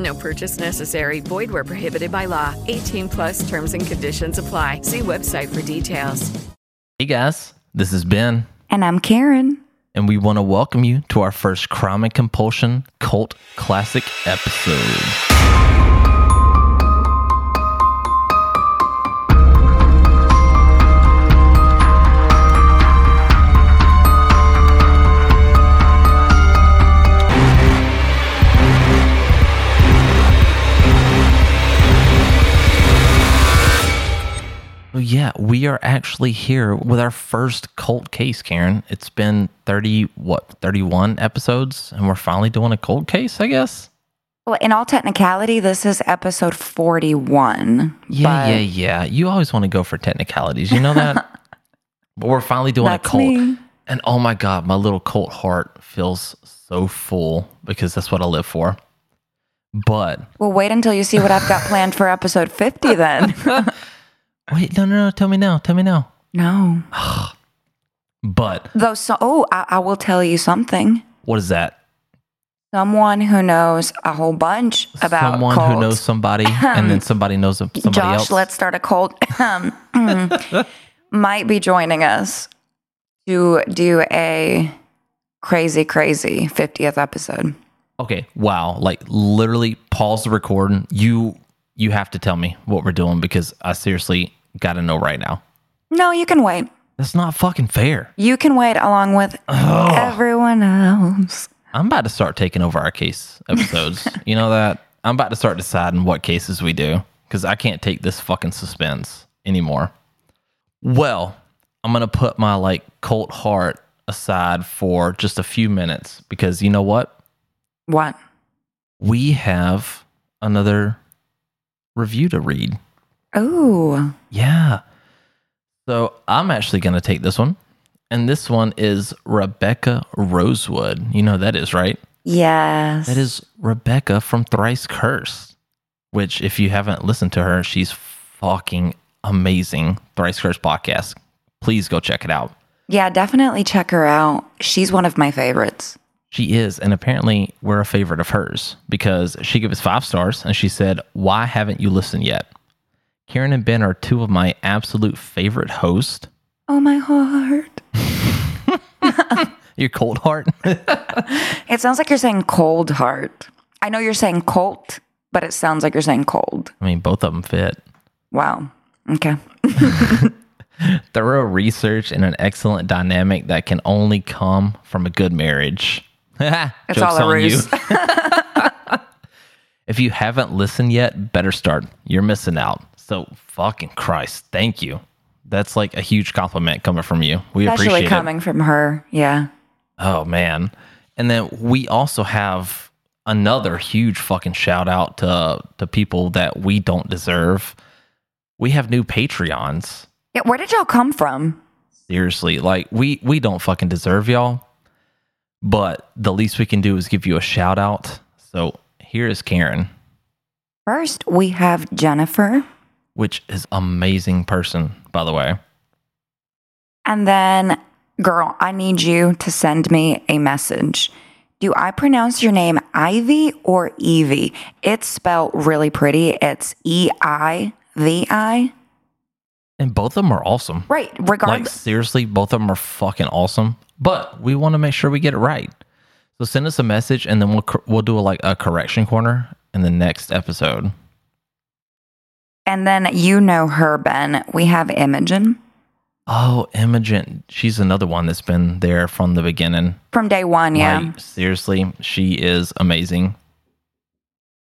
No purchase necessary. Void where prohibited by law. 18 plus terms and conditions apply. See website for details. Hey guys, this is Ben, And I'm Karen. and we want to welcome you to our first Crime and Compulsion Cult Classic episode. Yeah, we are actually here with our first cult case, Karen. It's been 30, what, 31 episodes, and we're finally doing a cult case, I guess? Well, in all technicality, this is episode 41. Yeah, yeah, yeah. You always want to go for technicalities. You know that? but we're finally doing a cult. me. And oh my God, my little cult heart feels so full because that's what I live for. But Well, wait until you see what I've got planned for episode 50 then. wait, no, no, no. Tell me now. Tell me now. no. But Though, so, oh, I, I will tell you something. what is that? Someone who knows a whole bunch about Someone cults. who knows somebody and then somebody knows somebody Josh, else. let's start a cult. Um, mm, might be joining us to do a crazy, crazy 50th episode. Okay. Wow. Like literally pause the recording. You you have to tell me what we're doing because I seriously got to know right now. No, you can wait. That's not fucking fair. You can wait along with everyone else. I'm about to start taking over our case episodes. you know that? I'm about to start deciding what cases we do because I can't take this fucking suspense anymore. Well, I'm going to put my like cult heart aside for just a few minutes because you know what? What? We have another review to read. Oh, Yeah. So I'm actually going to take this one. And this one is Rebecca Rosewood. You know that is, right? yes. That is Rebecca from Thrice Cursed, which, if you haven't listened to her, she's fucking amazing. Thrice Cursed podcast. Please go check it out. Yeah, definitely check her out. She's one of my favorites. She is, and apparently we're a favorite of hers because she gave us five stars and she said, Why haven't you listened yet? Karen and Ben are two of my absolute favorite hosts. Oh, my heart. Your cold heart. It sounds like you're saying cold heart. I know you're saying cult, but it sounds like you're saying cold. I mean, both of them fit. Wow. Okay. Thorough research and an excellent dynamic that can only come from a good marriage. It's Joke's all a on you. if you haven't listened yet, better start. You're missing out. So fucking Christ, thank you. That's like a huge compliment coming from you. We Especially appreciate coming from her. Yeah. Oh man. And then we also have another huge fucking shout out to to people that we don't deserve. We have new Patreons. Yeah. Where did y'all come from? Seriously, like we we don't fucking deserve y'all. But the least we can do is give you a shout out. So here is Karen, First, we have Jennifer. Which is amazing person, by the way. And then, girl, I need you to send me a message. Do I pronounce your name Ivy or Evie? It's spelled really pretty. It's E I V I. And both of them are awesome. Right. Like seriously, both of them are fucking awesome. But we want to make sure we get it right. So send us a message, and then we'll we'll do a, like a correction corner in the next episode. And then you know her, Ben. We have Imogen. Oh, Imogen. She's another one that's been there from the beginning. From day one, yeah. Like, seriously, she is amazing.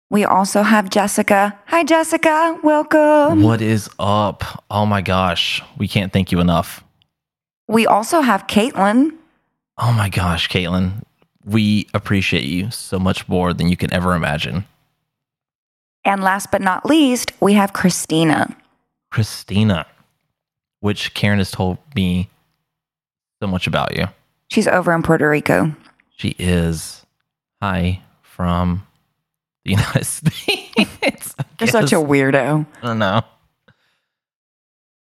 We also have Jessica. Hi, Jessica. Welcome. What is up? Oh my gosh. We can't thank you enough. We also have Caitlin. Oh my gosh, Caitlin. We appreciate you so much more than you can ever imagine. And last but not least, we have Christina. Christina, which Karen has told me so much about you. She's over in Puerto Rico. She is. Hi from the United States. You're such a weirdo. I don't know.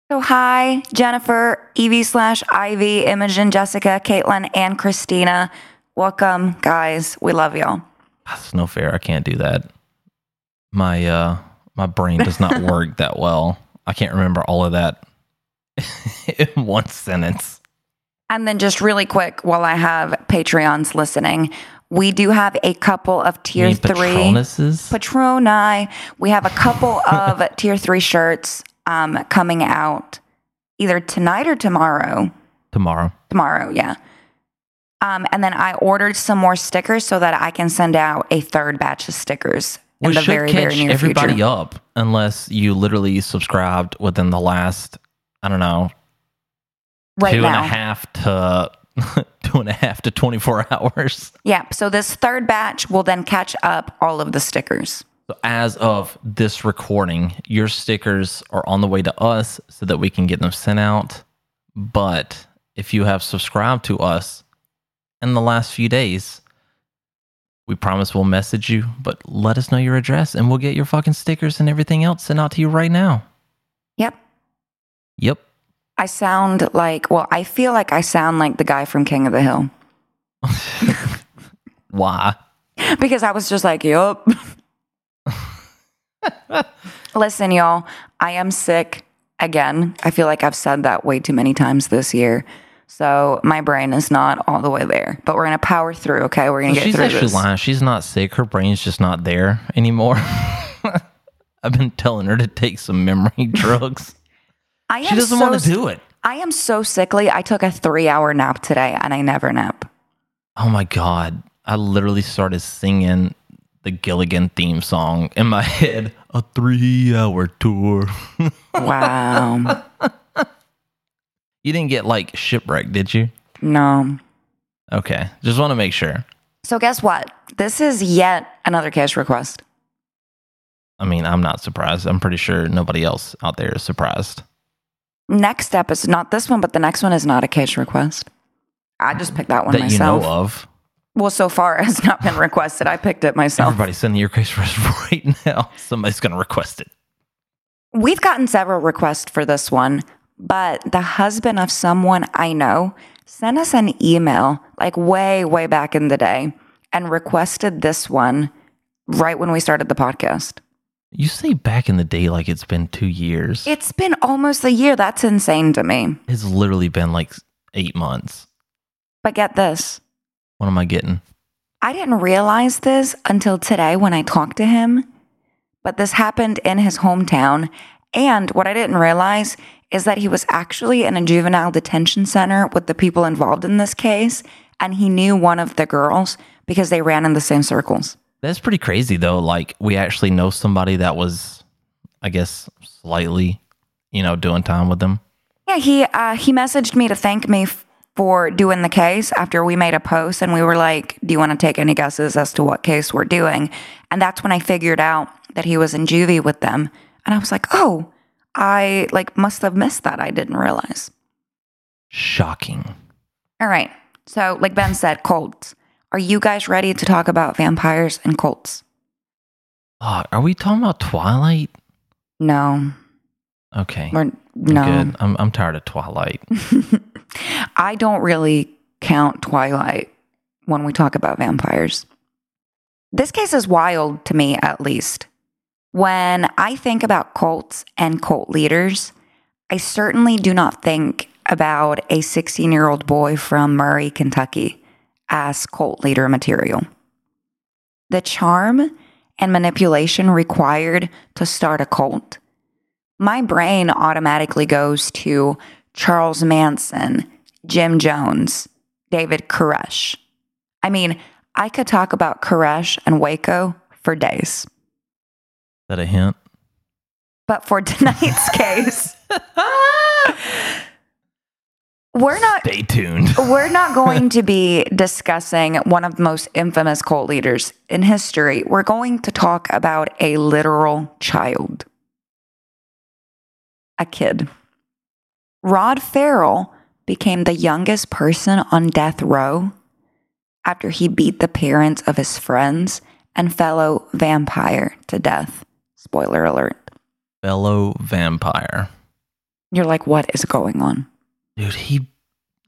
So, hi, Jennifer, Evie slash Ivy, Imogen, Jessica, Caitlin, and Christina. Welcome, guys. We love y'all. That's no fair. I can't do that. My uh my brain does not work that well. I can't remember all of that in one sentence. And then, just really quick, while I have Patreons listening, we do have a couple of tier three Patronuses? Patroni. We have a couple of tier three shirts um, coming out either tonight or tomorrow. tomorrow. Tomorrow, yeah. Um, and then I ordered some more stickers so that I can send out a third batch of stickers in We the should very, catch very near everybody future. up unless you literally subscribed within the last, I don't know, Right two and a now. half to two and a half to 24 hours. Yeah. So this third batch will then catch up all of the stickers. So as of this recording, your stickers are on the way to us so that we can get them sent out. But if you have subscribed to us in the last few days, we promise we'll message you, but let us know your address and we'll get your fucking stickers and everything else sent out to you right now. Yep. Yep. I sound like, well, I feel like I sound like the guy from King of the Hill Why? because I was just like, yup. Listen, y'all, I am sick again. I feel like I've said that way too many times this year. So my brain is not all the way there, but we're going to power through. Okay. We're going to Well, get she's through actually this. lying. She's not sick. Her brain's just not there anymore. I've been telling her to take some memory drugs. I am She doesn't so, want to do it. I am so sickly. I took a three hour nap today and I never nap. Oh my god. I literally started singing the Gilligan theme song in my head. A three hour tour. Wow. You didn't get like shipwrecked, did you? no. Okay. Just want to make sure. So guess what? This is yet another cash request. I mean, I'm not surprised. I'm pretty sure nobody else out there is surprised. Next episode, not this one, but the next one is not a cash request. I just picked that one that myself. you know of. Well, so far it has not been requested. I picked it myself. Everybody sending your for us right now. Somebody's going to request it. We've gotten several requests for this one, but the husband of someone I know sent us an email like way, way back in the day and requested this one right when we started the podcast. You say back in the day like it's been two years. It's been almost a year. That's insane to me. it's literally been like eight months. But get this What am I getting? I didn't realize this until today when I talked to him, but this happened in his hometown. And what I didn't realize is that he was actually in a juvenile detention center with the people involved in this case, and he knew one of the girls because they ran in the same circles. That's pretty crazy though. Like we actually know somebody that was, I guess, slightly, you know, doing time with them. Yeah, he uh, he messaged me to thank me f- for doing the case after we made a post, and we were like, "Do you want to take any guesses as to what case we're doing?" And that's when I figured out that he was in juvie with them, and I was like, "Oh, I like must have missed that. I didn't realize." Shocking. All right, so like Ben said, cults. Are you guys ready to talk about vampires and cults? Oh, are we talking about Twilight? No, Okay. we're I'm no. Good. I'm I'm tired of Twilight. I don't really count Twilight when we talk about vampires. This case is wild to me, at least. When I think about cults and cult leaders, I certainly do not think about a 16 year old boy from Murray, Kentucky as cult leader material. The charm and manipulation required to start a cult, my brain automatically goes to Charles Manson, Jim Jones, David Koresh. I mean, I could talk about Koresh and Waco for days. That a hint? But for tonight's case, we're not Stay tuned. we're not going to be discussing one of the most infamous cult leaders in history. We're going to talk about a literal child. A kid. Rod Ferrell became the youngest person on death row after he beat the parents of his friends and fellow vampire to death. Spoiler alert. Fellow vampire. You're like, what is going on? Dude, he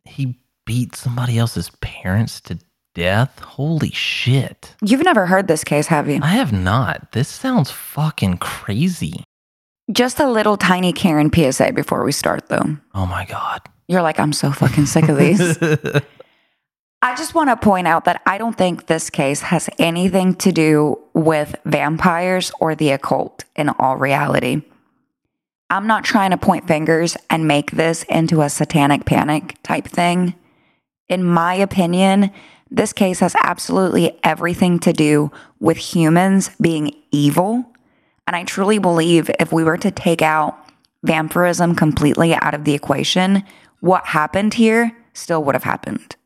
he beat somebody else's parents to death. Holy shit. You've never heard this case, have you? I have not. This sounds fucking crazy. Just a little tiny Karen PSA before we start, though. Oh my god. You're like, I'm so fucking sick of these. I just want to point out that I don't think this case has anything to do with vampires or the occult in all reality. I'm not trying to point fingers and make this into a satanic panic type thing. In my opinion, this case has absolutely everything to do with humans being evil. And I truly believe if we were to take out vampirism completely out of the equation, what happened here still would have happened.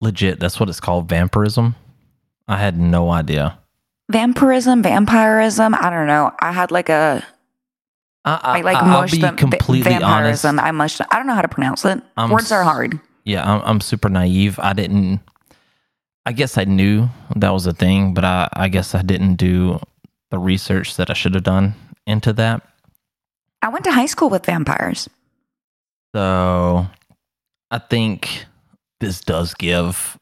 Legit, that's what it's called, vampirism. I had no idea. Vampirism, vampirism, I don't know. I had like a I, I I like I'll mushed be them. completely honest. vampirism. I mushed. I don't know how to pronounce it. I'm Words are hard. Yeah, I'm, I'm super naive. I didn't. I guess I knew that was a thing, but I, I guess I didn't do the research that I should have done into that. I went to high school with vampires. So I think this does give,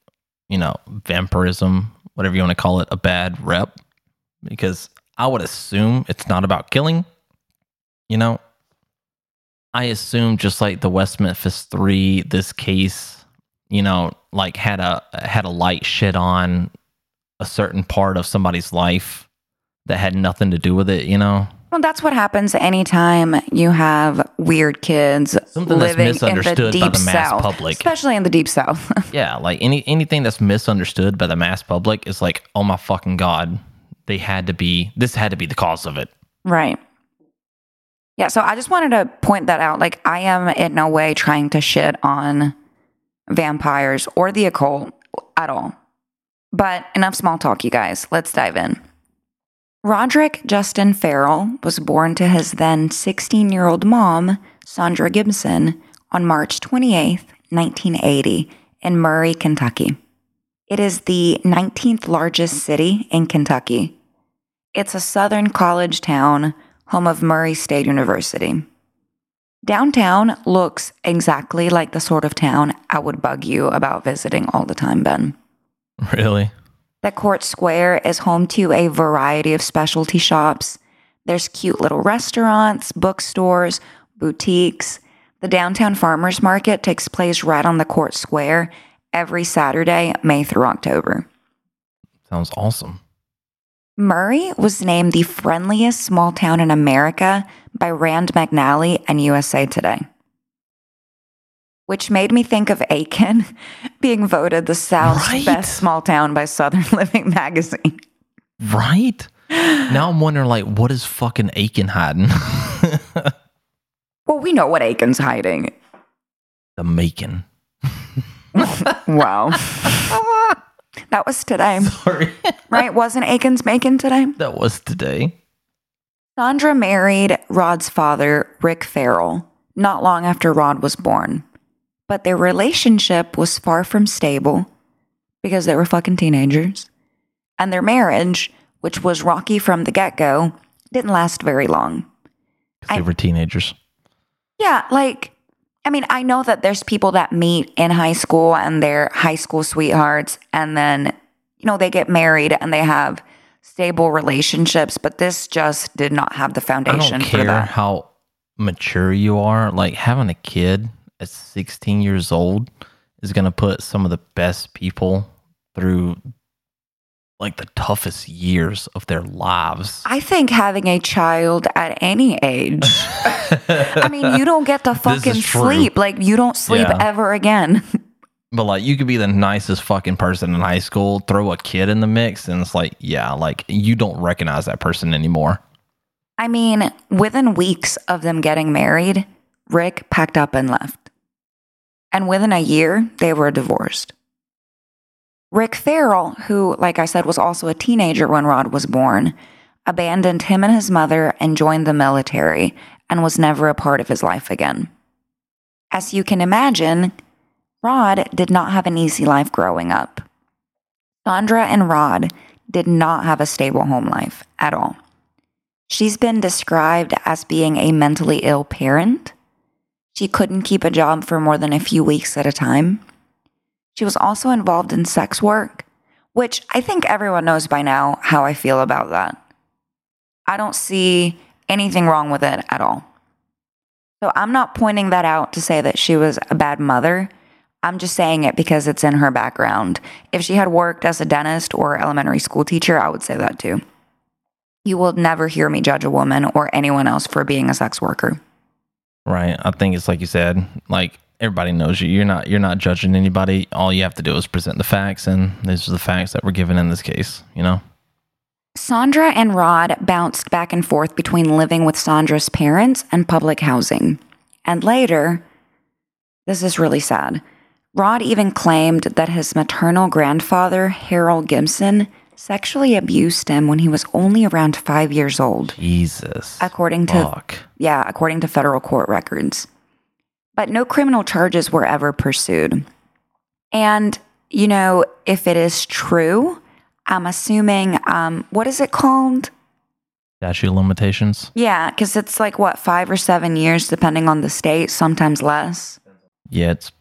you know, vampirism, whatever you want to call it, a bad rep because I would assume it's not about killing. You know, I assume just like the West Memphis Three, this case, you know, like had a had a light shit on a certain part of somebody's life that had nothing to do with it. You know, Well, that's what happens anytime you have weird kids Something that's living in the misunderstood by deep the mass south, public. especially in the deep south. Yeah, like any anything that's misunderstood by the mass public is like, oh my fucking god, they had to be this had to be the cause of it. Right. Yeah, so I just wanted to point that out. Like, I am in no way trying to shit on vampires or the occult at all. But enough small talk, you guys. Let's dive in. Roderick Justin Ferrell was born to his then 16 year old mom, Sandra Gibson, on March 28th, 1980, in Murray, Kentucky. It is the 19th largest city in Kentucky. It's a southern college town, home of Murray State University. Downtown looks exactly like the sort of town I would bug you about visiting all the time, Ben. Really? The court square is home to a variety of specialty shops. There's cute little restaurants, bookstores, boutiques. The downtown farmers market takes place right on the court square every Saturday, May through October. Sounds awesome. Murray was named the friendliest small town in America by Rand McNally and USA Today. Which made me think of Aiken being voted the South's Right. best small town by Southern Living magazine. Right? now I'm wondering like what is fucking Aiken hiding? Well, we know what Aiken's hiding. the Macon. Wow. that was today, Sorry. right? Wasn't Aiken's making today? that was today. Sandra married Rod's father, Rick Ferrell, not long after Rod was born. But their relationship was far from stable because they were fucking teenagers. And their marriage, which was rocky from the get go, didn't last very long. they I- were teenagers. Yeah, like, I mean, I know that there's people that meet in high school and they're high school sweethearts, and then, you know, they get married and they have stable relationships, but this just did not have the foundation I don't for care that. how mature you are. Like having a kid at 16 years old is going to put some of the best people through like the toughest years of their lives. I think having a child at any age. I mean, you don't get to fucking sleep. Like you don't sleep Yeah. ever again. But like you could be the nicest fucking person in high school, throw a kid in the mix, and it's like, yeah, like you don't recognize that person anymore. I mean, within weeks of them getting married, Rick packed up and left. And within a year, they were divorced. Rick Ferrell, who, like I said, was also a teenager when Rod was born, abandoned him and his mother and joined the military and was never a part of his life again. As you can imagine, Rod did not have an easy life growing up. Sandra and Rod did not have a stable home life at all. She's been described as being a mentally ill parent. She couldn't keep a job for more than a few weeks at a time. She was also involved in sex work, which I think everyone knows by now how I feel about that. I don't see anything wrong with it at all. So I'm not pointing that out to say that she was a bad mother. I'm just saying it because it's in her background. If she had worked as a dentist or elementary school teacher, I would say that too. You will never hear me judge a woman or anyone else for being a sex worker. Right. I think it's like you said, like everybody knows you. You're not you're not judging anybody. All you have to do is present the facts and these are the facts that were given in this case, you know? Sandra and Rod bounced back and forth between living with Sandra's parents and public housing. And later, this is really sad. Rod even claimed that his maternal grandfather, Harold Gibson, sexually abused him when he was only around five years old, Jesus. according to Fuck. yeah, according to federal court records. But no criminal charges were ever pursued. And, you know, if it is true, I'm assuming, um, what is it called? Statute of limitations. Yeah, because it's like what, five or seven years, depending on the state, sometimes less. Yeah, it's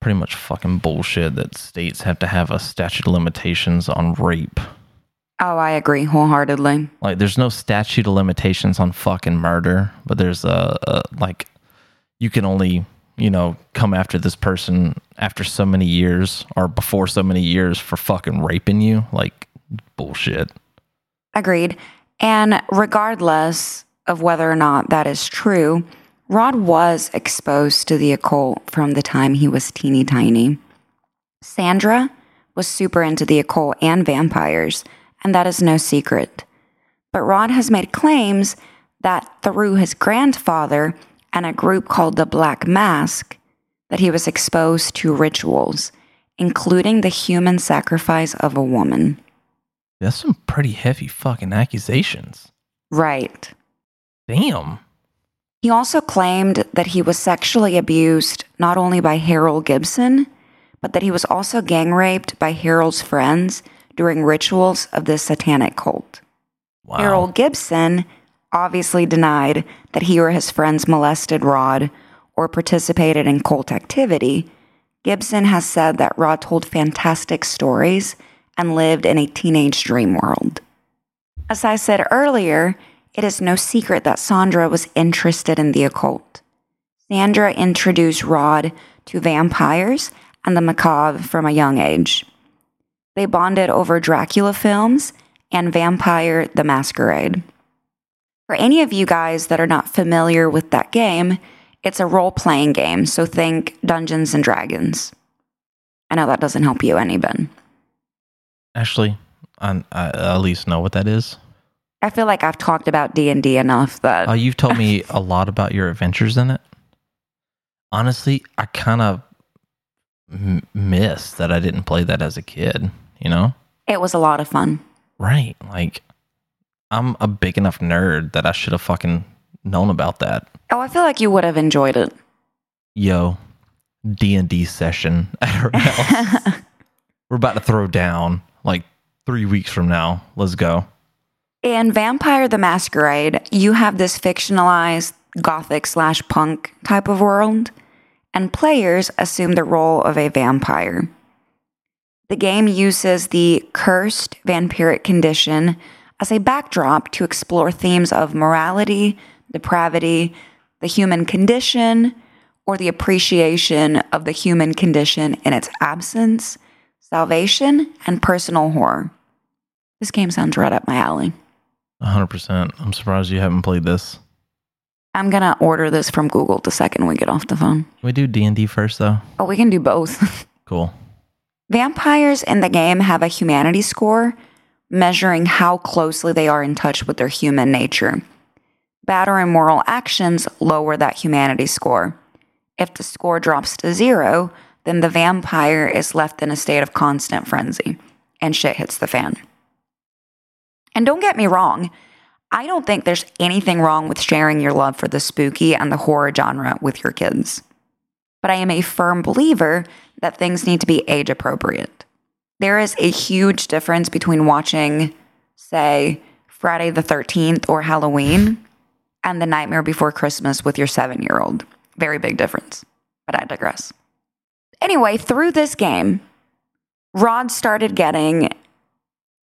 pretty much fucking bullshit that states have to have a statute of limitations on rape. Oh, I agree wholeheartedly. Like, there's no statute of limitations on fucking murder, but there's a, a like, you can only, you know, come after this person after so many years or before so many years for fucking raping you. Like, bullshit. Agreed. And regardless of whether or not that is true, Rod was exposed to the occult from the time he was teeny tiny. Sandra was super into the occult and vampires, and that is no secret. But Rod has made claims that through his grandfather and a group called the Black Mask, that he was exposed to rituals, including the human sacrifice of a woman. That's some pretty heavy fucking accusations. Right. Damn. He also claimed that he was sexually abused not only by Harold Gibson, but that he was also gang raped by Harold's friends during rituals of the satanic cult. Wow. Harold Gibson obviously denied that he or his friends molested Rod or participated in cult activity. Gibson has said that Rod told fantastic stories and lived in a teenage dream world. As I said earlier, it is no secret that Sandra was interested in the occult. Sandra introduced Rod to vampires and the macabre from a young age. They bonded over Dracula films and Vampire the Masquerade. For any of you guys that are not familiar with that game, it's a role playing game, so think Dungeons and Dragons. I know that doesn't help you any, Ben. Ashley, I, I at least know what that is. I feel like I've talked about D&D enough that Uh, you've told me a lot about your adventures in it. Honestly, I kind of m- miss that I didn't play that as a kid, you know? it was a lot of fun. Right. Like, I'm a big enough nerd that I should have fucking known about that. Oh, I feel like you would have enjoyed it. Yo, D&D session at our house. We're about to throw down like three weeks from now. Let's go. In Vampire the Masquerade, you have this fictionalized gothic slash punk type of world, and players assume the role of a vampire. The game uses the cursed vampiric condition as a backdrop to explore themes of morality, depravity, the human condition, or the appreciation of the human condition in its absence, salvation, and personal horror. This game sounds right up my alley. 100%. I'm surprised you haven't played this. I'm gonna order this from Google the second we get off the phone. Can we do D&D first though? Oh, we can do both. Cool. Vampires in the game have a humanity score measuring how closely they are in touch with their human nature. Bad or immoral actions lower that humanity score. If the score drops to zero, then the vampire is left in a state of constant frenzy and shit hits the fan. And don't get me wrong, I don't think there's anything wrong with sharing your love for the spooky and the horror genre with your kids. But I am a firm believer that things need to be age appropriate. There is a huge difference between watching, say, Friday the 13th or Halloween and The Nightmare Before Christmas with your seven year old. Very big difference, but I digress. Anyway, through this game, Rod started getting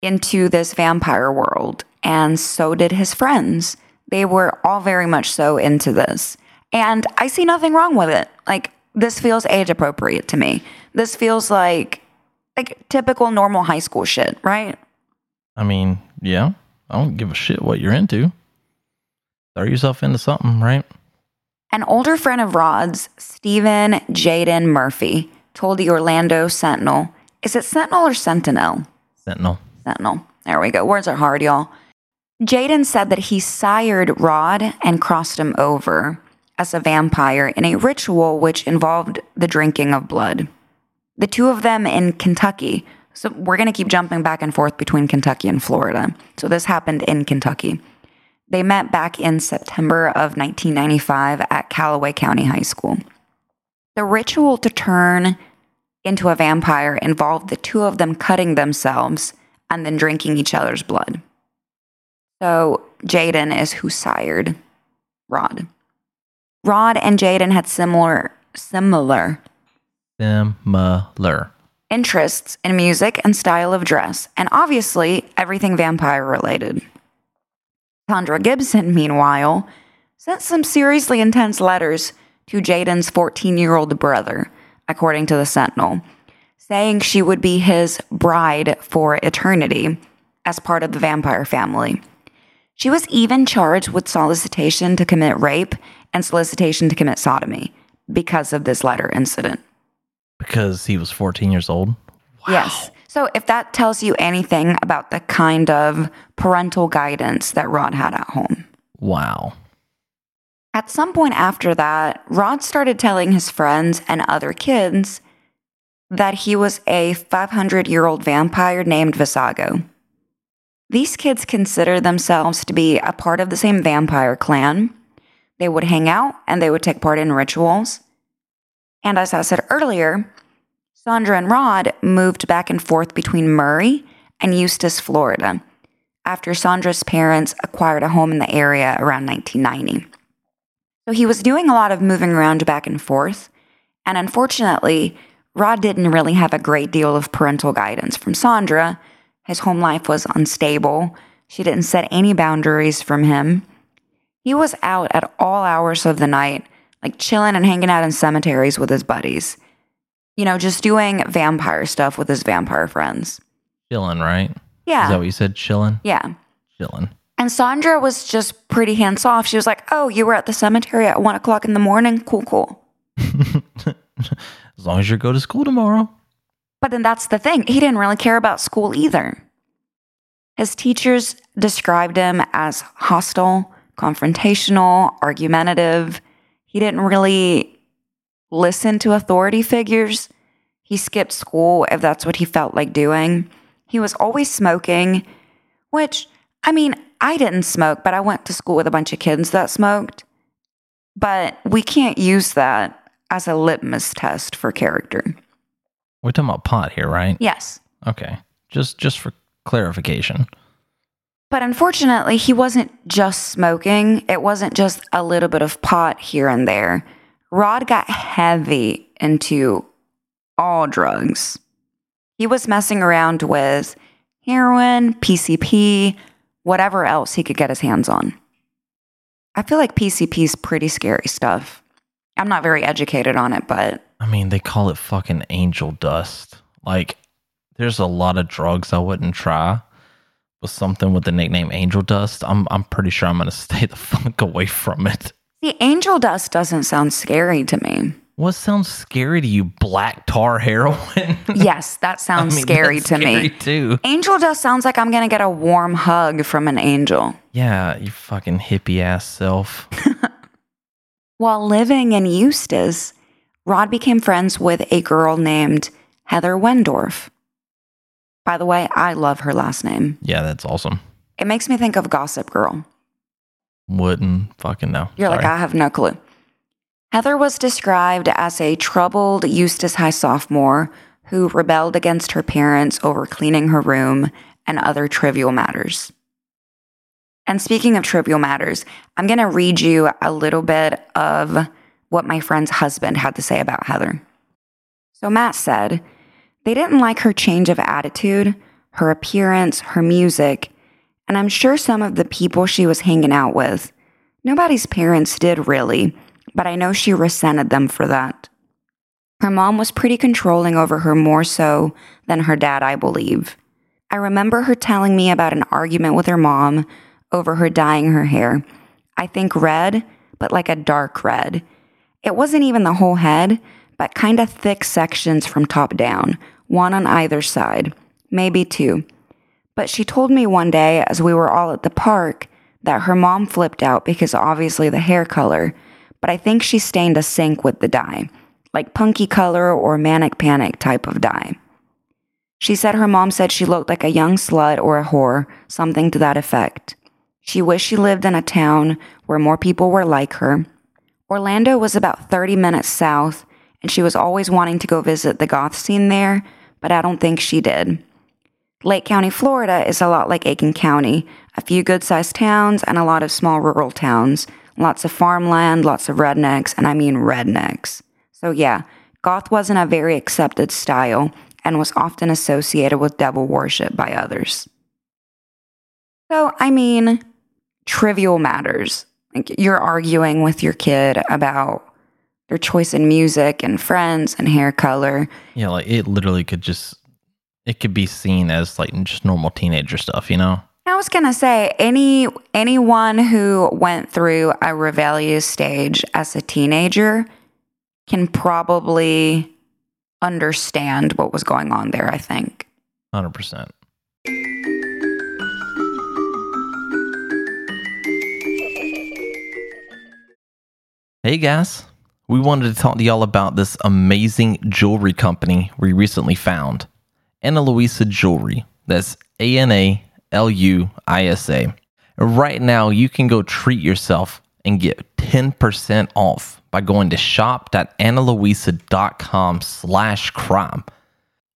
into this vampire world, and so did his friends. They were all very much so into this. And I see nothing wrong with it. Like, this feels age appropriate to me. This feels like like typical normal high school shit, right? I mean, yeah. I don't give a shit what you're into. Throw yourself into something, right? An older friend of Rod's, Stephen Jaden Murphy, told the Orlando Sentinel. Is it Sentinel or Sentinel? Sentinel. Sentinel. There we go. Words are hard, y'all. Jaden said that he sired Rod and crossed him over as a vampire in a ritual which involved the drinking of blood. The two of them in Kentucky. So we're going to keep jumping back and forth between Kentucky and Florida. So this happened in Kentucky. They met back in September of 1995 at Calloway County High School. The ritual to turn into a vampire involved the two of them cutting themselves and then drinking each other's blood. So Jaden is who sired Rod. Rod and Jaden had similar similar Similar. interests in music and style of dress, and obviously everything vampire related. Sandra Gibson, meanwhile, sent some seriously intense letters to Jaden's 14 year old brother, according to the Sentinel, saying she would be his bride for eternity as part of the vampire family. She was even charged with solicitation to commit rape and solicitation to commit sodomy because of this letter incident. Because he was 14 years old. Yes. So if that tells you anything about the kind of parental guidance that Rod had at home. Wow. At some point after that, Rod started telling his friends and other kids that he was a 500 year old vampire named Vesago. These kids consider themselves to be a part of the same vampire clan. They would hang out and they would take part in rituals. And as I said earlier, Sandra and Rod moved back and forth between Murray and Eustis, Florida, after Sandra's parents acquired a home in the area around 1990. So he was doing a lot of moving around back and forth. And unfortunately, Rod didn't really have a great deal of parental guidance from Sandra. His home life was unstable. She didn't set any boundaries from him. He was out at all hours of the night, like chilling and hanging out in cemeteries with his buddies. You know, just doing vampire stuff with his vampire friends. Chilling, right? Yeah. Is that what you said? Chilling? Yeah. Chilling. And Sandra was just pretty hands off. She was like, Oh, you were at the cemetery at one o'clock in the morning? Cool, cool. As long as you go to school tomorrow. But then that's the thing. He didn't really care about school either. His teachers described him as hostile, confrontational, argumentative. He didn't really listen to authority figures. He skipped school if that's what he felt like doing. He was always smoking, which, I mean, I didn't smoke, but I went to school with a bunch of kids that smoked. But we can't use that as a litmus test for character. We're talking about pot here, right? Yes. Okay. Just just for clarification. But unfortunately, he wasn't just smoking. It wasn't just a little bit of pot here and there. Rod got heavy into all drugs. He was messing around with heroin, PCP, whatever else he could get his hands on. I feel like PCP is pretty scary stuff. I'm not very educated on it, but I mean, they call it fucking angel dust. Like, there's a lot of drugs I wouldn't try, with something with the nickname Angel Dust, I'm I'm pretty sure I'm gonna stay the fuck away from it. The angel dust doesn't sound scary to me. What sounds scary to you? Black tar heroin? Yes, that I sounds mean, scary to scary me. too. Angel dust sounds like I'm gonna get a warm hug from an angel. Yeah, you fucking hippie ass self. While living in Eustis, Rod became friends with a girl named Heather Wendorf. By the way, I love her last name. Yeah, that's awesome. It makes me think of Gossip Girl. Wouldn't fucking know. You're like, I have no clue. Heather was described as a troubled Eustis High sophomore who rebelled against her parents over cleaning her room and other trivial matters. And speaking of trivial matters, I'm going to read you a little bit of what my friend's husband had to say about Heather. So Matt said, they didn't like her change of attitude, her appearance, her music, and I'm sure some of the people she was hanging out with. Nobody's parents did really, but I know she resented them for that. Her mom was pretty controlling over her more so than her dad, I believe. I remember her telling me about an argument with her mom over her dyeing her hair. I think red, but like a dark red. It wasn't even the whole head, but kind of thick sections from top down, one on either side, maybe two. But she told me one day as we were all at the park that her mom flipped out because obviously the hair color, but I think she stained a sink with the dye, like punky color or manic panic type of dye. She said her mom said she looked like a young slut or a whore, something to that effect. She wished she lived in a town where more people were like her. Orlando was about 30 minutes south, and she was always wanting to go visit the goth scene there, but I don't think she did. Lake County, Florida is a lot like Aiken County a few good sized towns and a lot of small rural towns, lots of farmland, lots of rednecks, and I mean rednecks. So, yeah, goth wasn't a very accepted style and was often associated with devil worship by others. So, I mean, trivial matters. Like you're arguing with your kid about their choice in music and friends and hair color. Yeah, like it literally could just it could be seen as like just normal teenager stuff, you know? I was gonna say any anyone who went through a rebellious stage as a teenager can probably understand what was going on there. I think. Hundred percent. Hey guys, we wanted to talk to y'all about this amazing jewelry company we recently found, Ana Luisa Jewelry. That's A N A L U I S A. Right now, you can go treat yourself and get 10% off by going to shop.analuisa.com slash crime.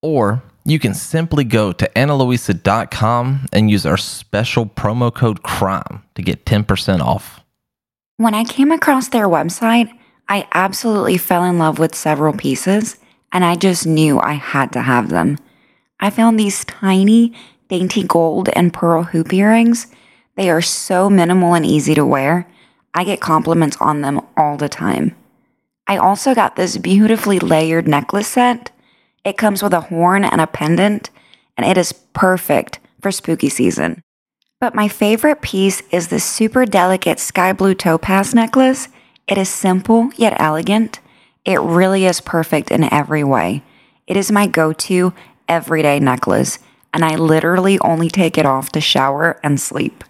Or you can simply go to analuisa.com and use our special promo code crime to get 10% off. When I came across their website, I absolutely fell in love with several pieces, and I just knew I had to have them. I found these tiny, dainty gold and pearl hoop earrings. They are so minimal and easy to wear. I get compliments on them all the time. I also got this beautifully layered necklace set. It comes with a horn and a pendant, and it is perfect for spooky season. But my favorite piece is this super delicate sky blue topaz necklace. It is simple yet elegant. It really is perfect in every way. It is my go to everyday necklace, and I literally only take it off to shower and sleep.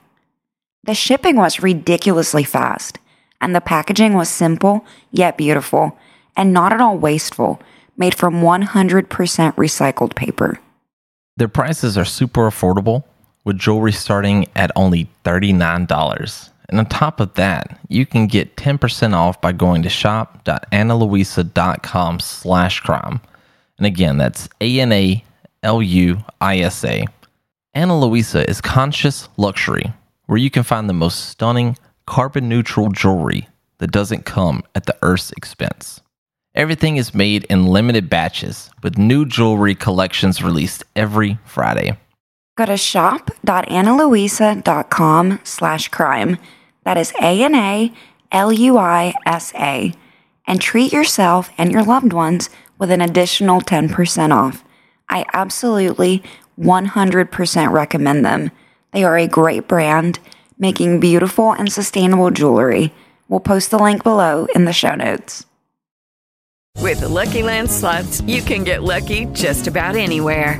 The shipping was ridiculously fast, and the packaging was simple yet beautiful, and not at all wasteful, made from 100% recycled paper. Their prices are super affordable, with jewelry starting at only $39. And on top of that, you can get 10% off by going to shop.analuisa.com slash crime. And again, that's A-N-A-L-U-I-S-A. Ana Luisa is conscious luxury, where you can find the most stunning carbon neutral jewelry that doesn't come at the Earth's expense. Everything is made in limited batches, with new jewelry collections released every Friday. Go to shop.analuisa.com slash crime. That is A-N-A-L-U-I-S-A. And treat yourself and your loved ones with an additional 10% off. I absolutely 100% recommend them. They are a great brand, making beautiful and sustainable jewelry. We'll post the link below in the show notes. With the Lucky Land slots, you can get lucky just about anywhere.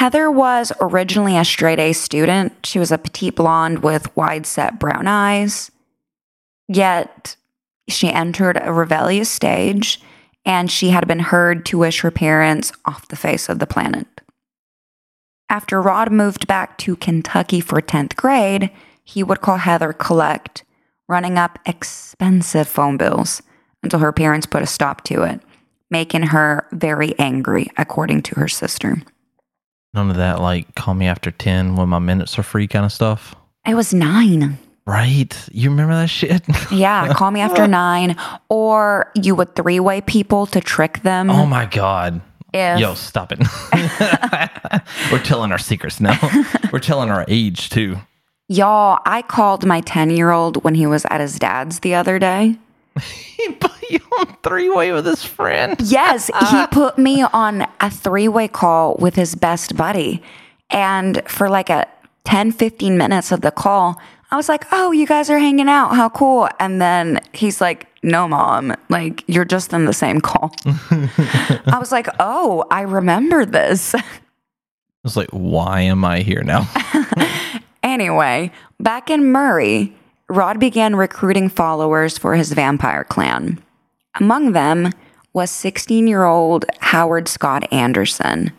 Heather was originally a straight A student. She was a petite blonde with wide set brown eyes. Yet she entered a rebellious stage and she had been heard to wish her parents off the face of the planet. After Rod moved back to Kentucky for 10th grade, he would call Heather collect, running up expensive phone bills until her parents put a stop to it, making her very angry, according to her sister. None of that, like, call me after 10 when my minutes are free kind of stuff. I was nine. Right? You remember that shit? Yeah, call me after nine. Or you would three way people to trick them. oh my God. If- Yo, stop it. We're telling our secrets now. We're telling our age too. Y'all, I called my 10 year old when he was at his dad's the other day. He put you on three way with his friend. Yes, he put me on a three way call with his best buddy. And for like a 10, 15 minutes of the call, I was like, oh, you guys are hanging out. How cool. And then he's like, no, mom, like you're just in the same call. I was like, oh, I remember this. I was like, why am I here now? Anyway, back in Murray, Rod began recruiting followers for his vampire clan. Among them was 16 year old Howard Scott Anderson,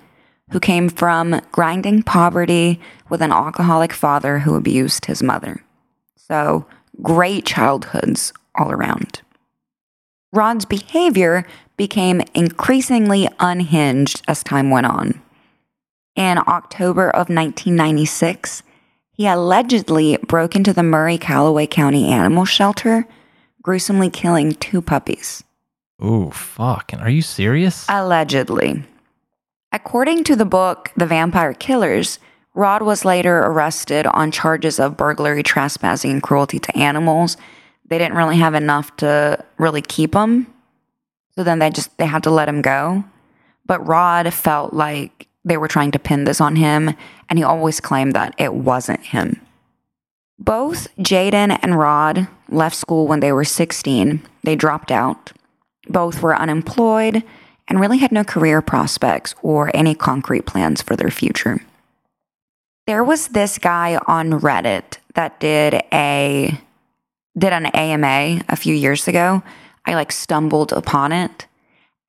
who came from grinding poverty with an alcoholic father who abused his mother. So, great childhoods all around. Rod's behavior became increasingly unhinged as time went on. In October of 1996, he allegedly broke into the Murray Calloway County Animal Shelter, gruesomely killing two puppies. Oh, fuck. Are you serious? Allegedly. According to the book The Vampire Killers, Rod was later arrested on charges of burglary, trespassing, and cruelty to animals. They didn't really have enough to really keep him. So then they just they had to let him go. But Rod felt like they were trying to pin this on him, and he always claimed that it wasn't him. Both Jaden and Rod left school when they were 16. They dropped out. Both were unemployed and really had no career prospects or any concrete plans for their future. There was this guy on Reddit that did a did an AMA a few years ago. I like stumbled upon it.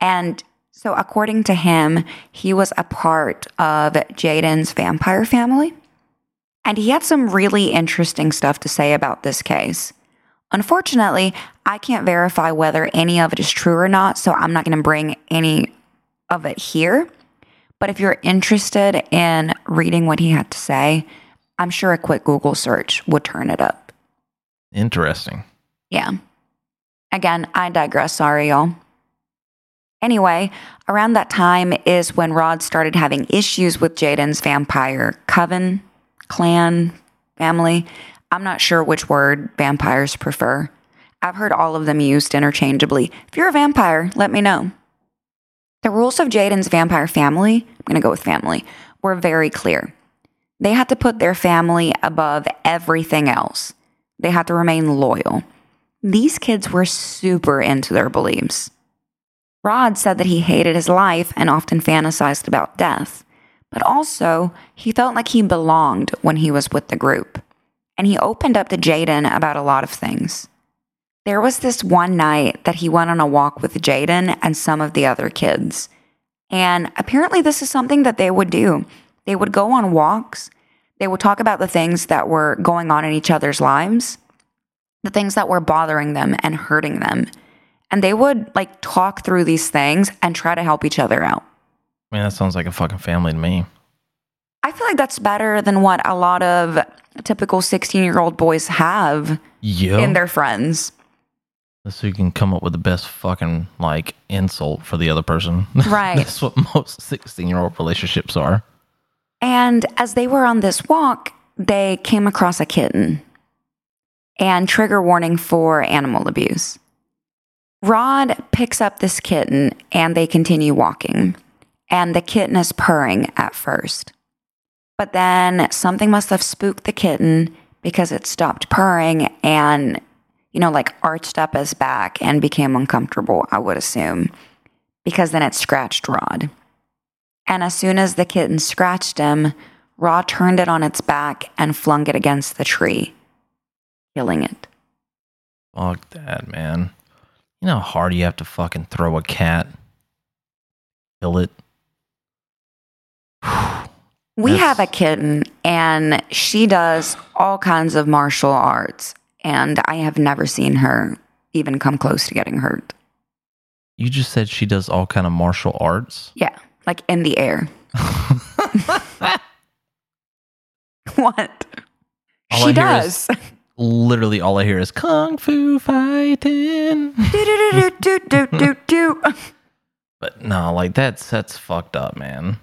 And so according to him, he was a part of Jaden's vampire family. And he had some really interesting stuff to say about this case. Unfortunately, I can't verify whether any of it is true or not, so I'm not going to bring any of it here. But if you're interested in reading what he had to say, I'm sure a quick Google search would turn it up. Interesting. Yeah. Again, I digress. Sorry, y'all. Anyway, around that time is when Rod started having issues with Jaden's vampire coven, clan, family. I'm not sure which word vampires prefer. I've heard all of them used interchangeably. If you're a vampire, let me know. The rules of Jaden's vampire family, I'm going to go with family, were very clear. They had to put their family above everything else. They had to remain loyal. These kids were super into their beliefs. Rod said that he hated his life and often fantasized about death, but also he felt like he belonged when he was with the group. And he opened up to Jaden about a lot of things. There was this one night that he went on a walk with Jaden and some of the other kids. And apparently, this is something that they would do. They would go on walks, they would talk about the things that were going on in each other's lives, the things that were bothering them and hurting them. And they would like talk through these things and try to help each other out. I mean, that sounds like a fucking family to me. I feel like that's better than what a lot of typical 16 year old boys have Yeah. in their friends. so you can come up with the best fucking like insult for the other person. Right. That's what most 16 year old relationships are. And as they were on this walk, they came across a kitten. And trigger warning for animal abuse. Rod picks up this kitten and they continue walking. And the kitten is purring at first. But then something must have spooked the kitten because it stopped purring and, you know, like arched up his back and became uncomfortable, I would assume, because then it scratched Rod. And as soon as the kitten scratched him, Rod turned it on its back and flung it against the tree, killing it. Fuck that, man. You know how hard you have to fucking throw a cat? Kill it? We That's- have a kitten and she does all kinds of martial arts, and I have never seen her even come close to getting hurt. You just said she does all kind of martial arts. Yeah, like in the air. what? All I she is- does. Literally, all I hear is kung fu fighting. do, do, do. But no, like that's that's fucked up, man.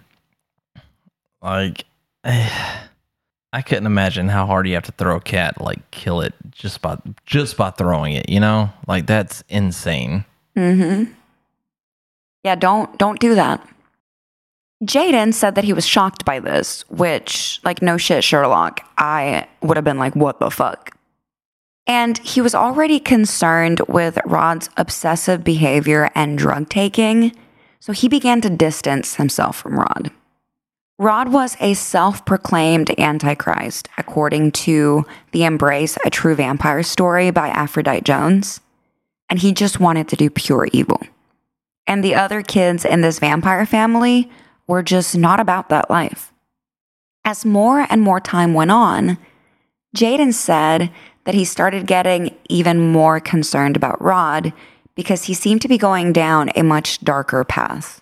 Like, I couldn't imagine how hard you have to throw a cat, like kill it just by just by throwing it. You know, like that's insane. Mm-hmm. Yeah, don't don't do that. Jaden said that he was shocked by this, which, like, no shit, Sherlock. I would have been like, what the fuck? And he was already concerned with Rod's obsessive behavior and drug taking, so he began to distance himself from Rod. Rod was a self proclaimed Antichrist, according to the Embrace a True Vampire story by Aphrodite Jones and he just wanted to do pure evil. And the other kids in this vampire family were just not about that life. As more and more time went on, Jaden said that he started getting even more concerned about Rod because he seemed to be going down a much darker path.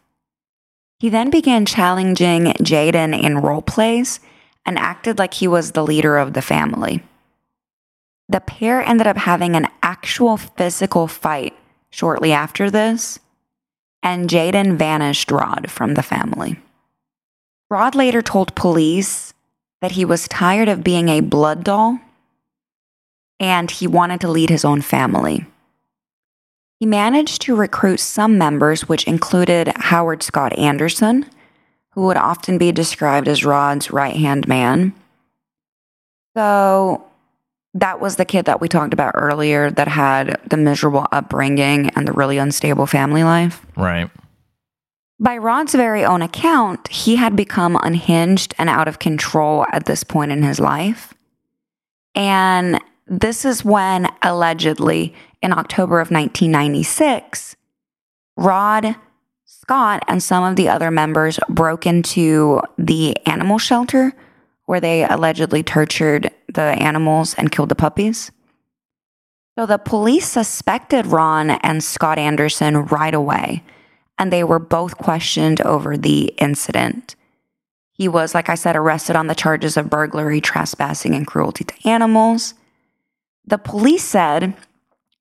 He then began challenging Jaden in role plays and acted like he was the leader of the family. The pair ended up having an actual physical fight shortly after this, and Jaden vanished Rod from the family. Rod later told police that he was tired of being a blood doll and he wanted to lead his own family. He managed to recruit some members, which included Howard Scott Anderson, who would often be described as Rod's right hand man. So that was the kid that we talked about earlier that had the miserable upbringing and the really unstable family life. Right. By Rod's very own account, he had become unhinged and out of control at this point in his life. And this is when, allegedly, in October of 1996, Rod, Scott, and some of the other members broke into the animal shelter where they allegedly tortured the animals and killed the puppies. So the police suspected Ron and Scott Anderson right away, and they were both questioned over the incident. He was, like I said, arrested on the charges of burglary, trespassing, and cruelty to animals. The police said,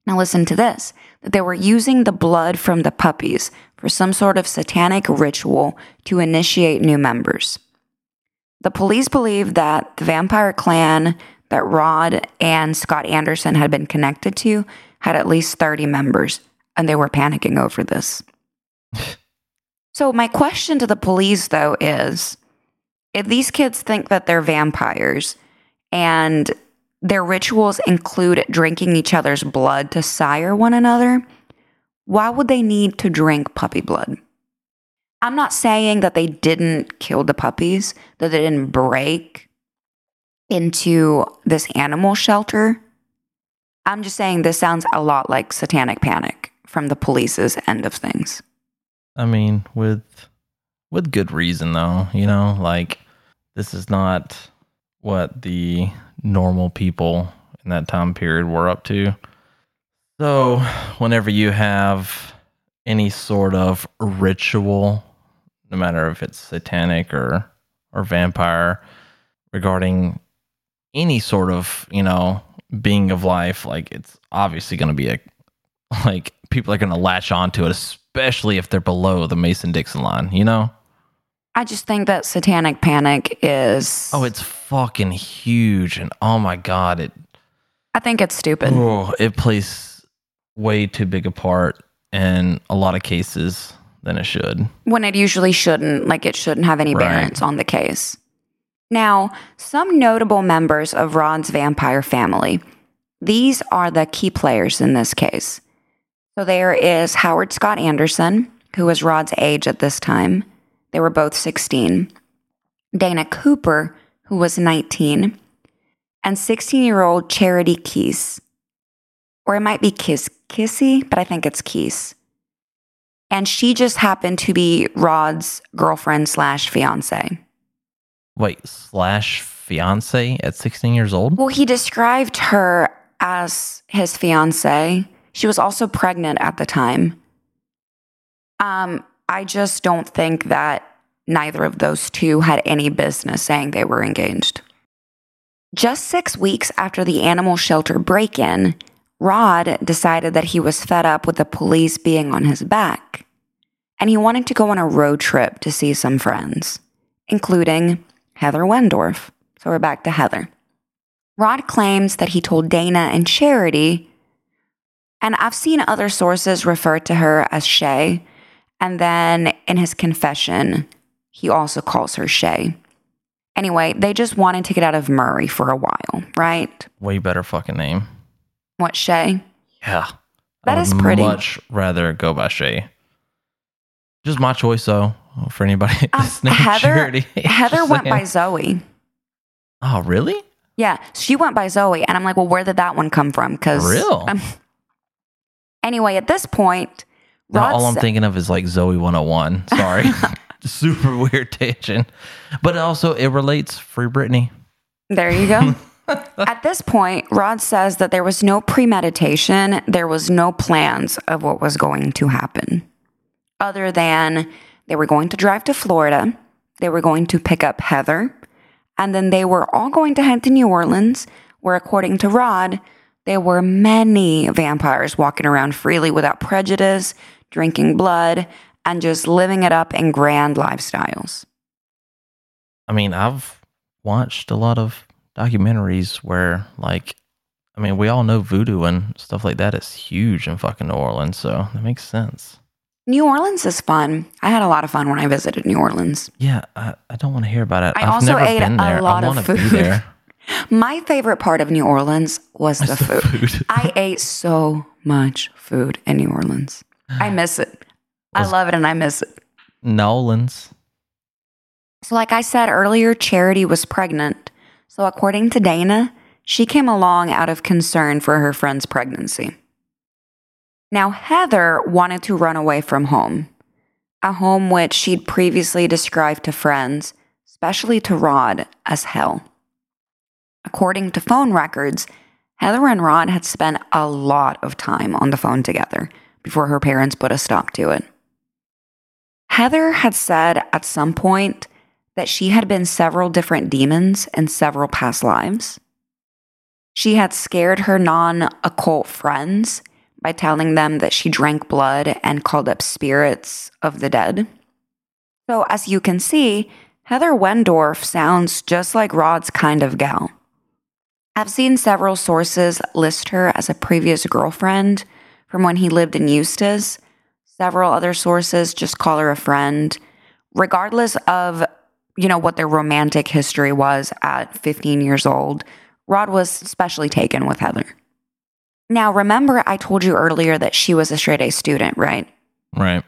now listen to this, that they were using the blood from the puppies for some sort of satanic ritual to initiate new members. The police believed that the vampire clan that Rod and Scott Anderson had been connected to had at least 30 members, and they were panicking over this. so, my question to the police, though, is if these kids think that they're vampires and their rituals include drinking each other's blood to sire one another, why would they need to drink puppy blood? I'm not saying that they didn't kill the puppies, that they didn't break into this animal shelter. I'm just saying this sounds a lot like satanic panic from the police's end of things. I mean, with with good reason though, you know, like this is not what the normal people in that time period were up to. So, whenever you have any sort of ritual no matter if it's satanic or or vampire, regarding any sort of you know being of life. Like it's obviously going to be a like people are going to latch onto it, especially if they're below the Mason Dixon line. You know? I just think that satanic panic is. Oh, it's fucking huge, and oh my god, it I think it's stupid. oh, it plays way too big a part in a lot of cases than it should. when it usually shouldn't, like it shouldn't have any Right. bearance on the case. Now, some notable members of Rod's vampire family. These are the key players in this case. So there is Howard Scott Anderson, who was Rod's age at this time. They were both 16. Dana Cooper, who was 19, and 16 year old Charity Keese. Or it might be Kiss Kissy, but I think it's Keese and she just happened to be Rod's girlfriend slash fiance. Wait, slash fiance at 16 years old? Well, he described her as his fiance. She was also pregnant at the time. Um, I just don't think that neither of those two had any business saying they were engaged. Just six weeks after the animal shelter break in, Rod decided that he was fed up with the police being on his back, and he wanted to go on a road trip to see some friends, including Heather Wendorf. So we're back to Heather. Rod claims that he told Dana and Charity, and I've seen other sources refer to her as Shay, and then in his confession, he also calls her Shay. Anyway, they just wanted to get out of Murray for a while, right? Way better fucking name. What, Shay? Yeah. That I is pretty. much rather go by Shay. Just my choice, though, for anybody Um, that's Heather, Heather went by. Zoe. Oh, really? Yeah, she went by Zoe, and I'm like, well, where did that one come from? Because Real? anyway, at this point, Now, all I'm thinking of is like Zoe 101. Sorry. Super weird tangent. But also, it relates Free Britney. There you go. At this point, Rod says that there was no premeditation, there was no plans of what was going to happen, other than they were going to drive to Florida, they were going to pick up Heather, and then they were all going to head to New Orleans, where, according to Rod, there were many vampires walking around freely without prejudice, drinking blood, and just living it up in grand lifestyles. I mean, I've watched a lot of documentaries where, like, I mean, we all know voodoo and stuff like that is huge in fucking New Orleans. So that makes sense. New Orleans is fun. I had a lot of fun when I visited New Orleans. Yeah, I, I don't want to hear about it. I have also never ate been a lot I of to be food. there. My favorite part of New Orleans was the the food. food. I ate so much food in New Orleans. I miss it. I Was- love it and I miss it. Nolans. So, like I said earlier, Charity was pregnant. So, according to Dana, she came along out of concern for her friend's pregnancy. Now, Heather wanted to run away from home, a home which she'd previously described to friends, especially to Rod, as hell. According to phone records, Heather and Rod had spent a lot of time on the phone together before her parents put a stop to it. Heather had said at some point that she had been several different demons in several past lives. She had scared her non occult friends by telling them that she drank blood and called up spirits of the dead. So, as you can see, Heather Wendorf sounds just like Rod's kind of gal. I've seen several sources list her as a previous girlfriend from when he lived in Eustis. Several other sources just call her a friend. Regardless of, you know, what their romantic history was at 15 years old, Rod was specially taken with Heather. Now, remember I told you earlier that she was a straight A student, right? Right.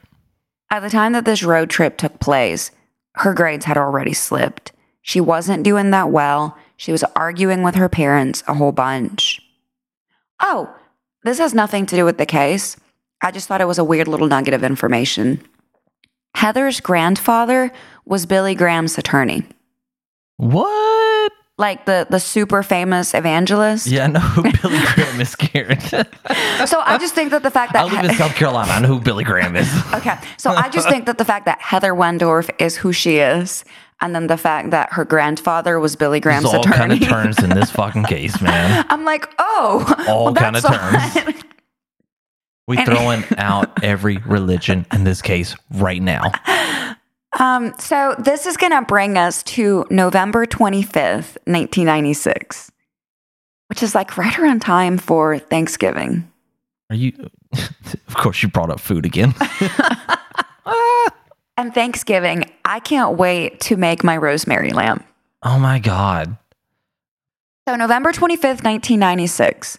At the time that this road trip took place, her grades had already slipped. She wasn't doing that well. She was arguing with her parents a whole bunch. Oh, this has nothing to do with the case. I just thought it was a weird little nugget of information. Heather's grandfather was Billy Graham's attorney. What? like the the super famous evangelist. Yeah, I know who Billy Graham is, Karen. So I just think that the fact that I live in South Carolina. I know who Billy Graham is. okay, so I just think that the fact that Heather Wendorf is who she is, and then the fact that her grandfather was Billy Graham's There's all kind of turns in this fucking case, man. I'm like, oh, All well, kind of terms. We throwing out every religion in this case right now. Um, so this is going to bring us to November 25th, 1996, which is like right around time for Thanksgiving. Are you? of course, you brought up food again. And Thanksgiving, I can't wait to make my rosemary lamb. oh my god. So, November 25th, 1996,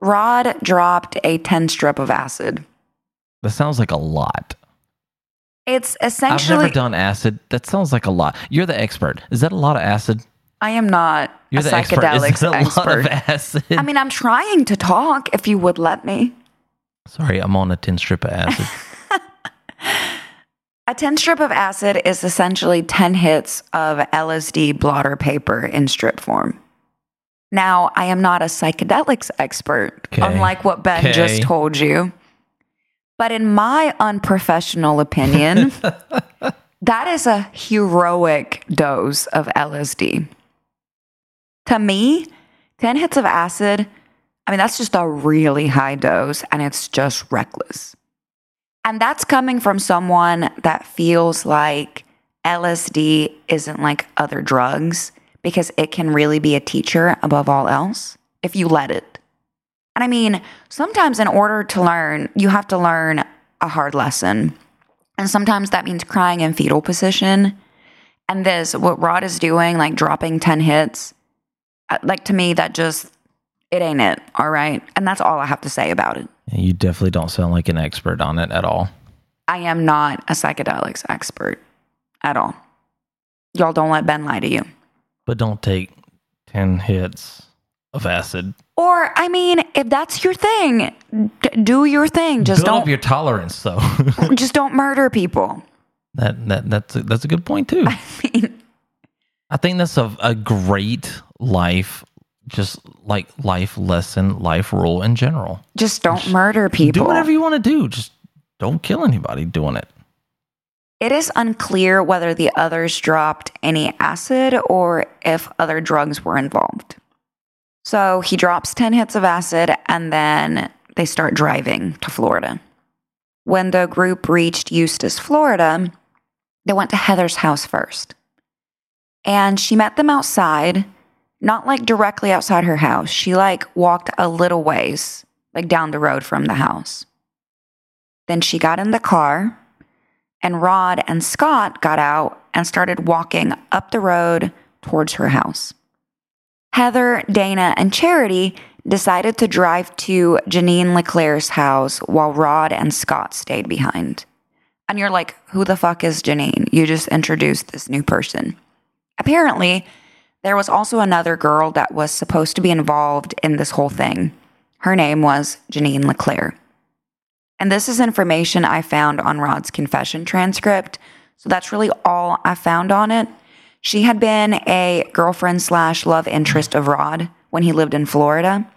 Rod dropped a 10 strip of acid. That sounds like a lot. It's essentially. I've never done acid. That sounds like a lot. You're the expert. Is that a lot of acid? I am not You're a the expert. psychedelics Is that a expert. lot of acid? I mean, I'm trying to talk if you would let me. Sorry, I'm on a 10 strip of acid. A 10 strip of acid is essentially 10 hits of LSD blotter paper in strip form. Now, I am not a psychedelics expert, Okay. unlike what Ben Okay. just told you. But in my unprofessional opinion, that is a heroic dose of LSD. To me, 10 hits of acid, I mean, that's just a really high dose and it's just reckless. And that's coming from someone that feels like LSD isn't like other drugs because it can really be a teacher above all else if you let it. And I mean, sometimes in order to learn, you have to learn a hard lesson. And sometimes that means crying in fetal position. And this, what Rod is doing, like dropping 10 hits, uh, like to me, that just, it ain't it. All right. And that's all I have to say about it. you definitely don't sound like an expert on it at all. I am not a psychedelics expert at all. Y'all don't let Ben lie to you. But don't take 10 hits of acid. Or, I mean, if that's your thing, d- do your thing. Just Build don't, up your tolerance, though. just don't murder people. that that that's a, that's a good point too. I mean, I think that's a, a great life, just like life lesson, life rule in general. just don't murder people. Do whatever you want to do. Just don't kill anybody doing it. It is unclear whether the others dropped any acid or if other drugs were involved. So he drops 10 hits of acid and then they start driving to Florida. When the group reached Eustis, Florida, they went to Heather's house first. And she met them outside, not like directly outside her house. She like walked a little ways, like down the road from the house. Then she got in the car and Rod and Scott got out and started walking up the road towards her house. Heather, Dana, and Charity decided to drive to Janine Leclerc's house while Rod and Scott stayed behind. And you're like, who the fuck is Janine? You just introduced this new person. Apparently, there was also another girl that was supposed to be involved in this whole thing. Her name was Janine Leclerc. And this is information I found on Rod's confession transcript. So that's really all I found on it. She had been a girlfriend slash love interest of Rod when he lived in Florida.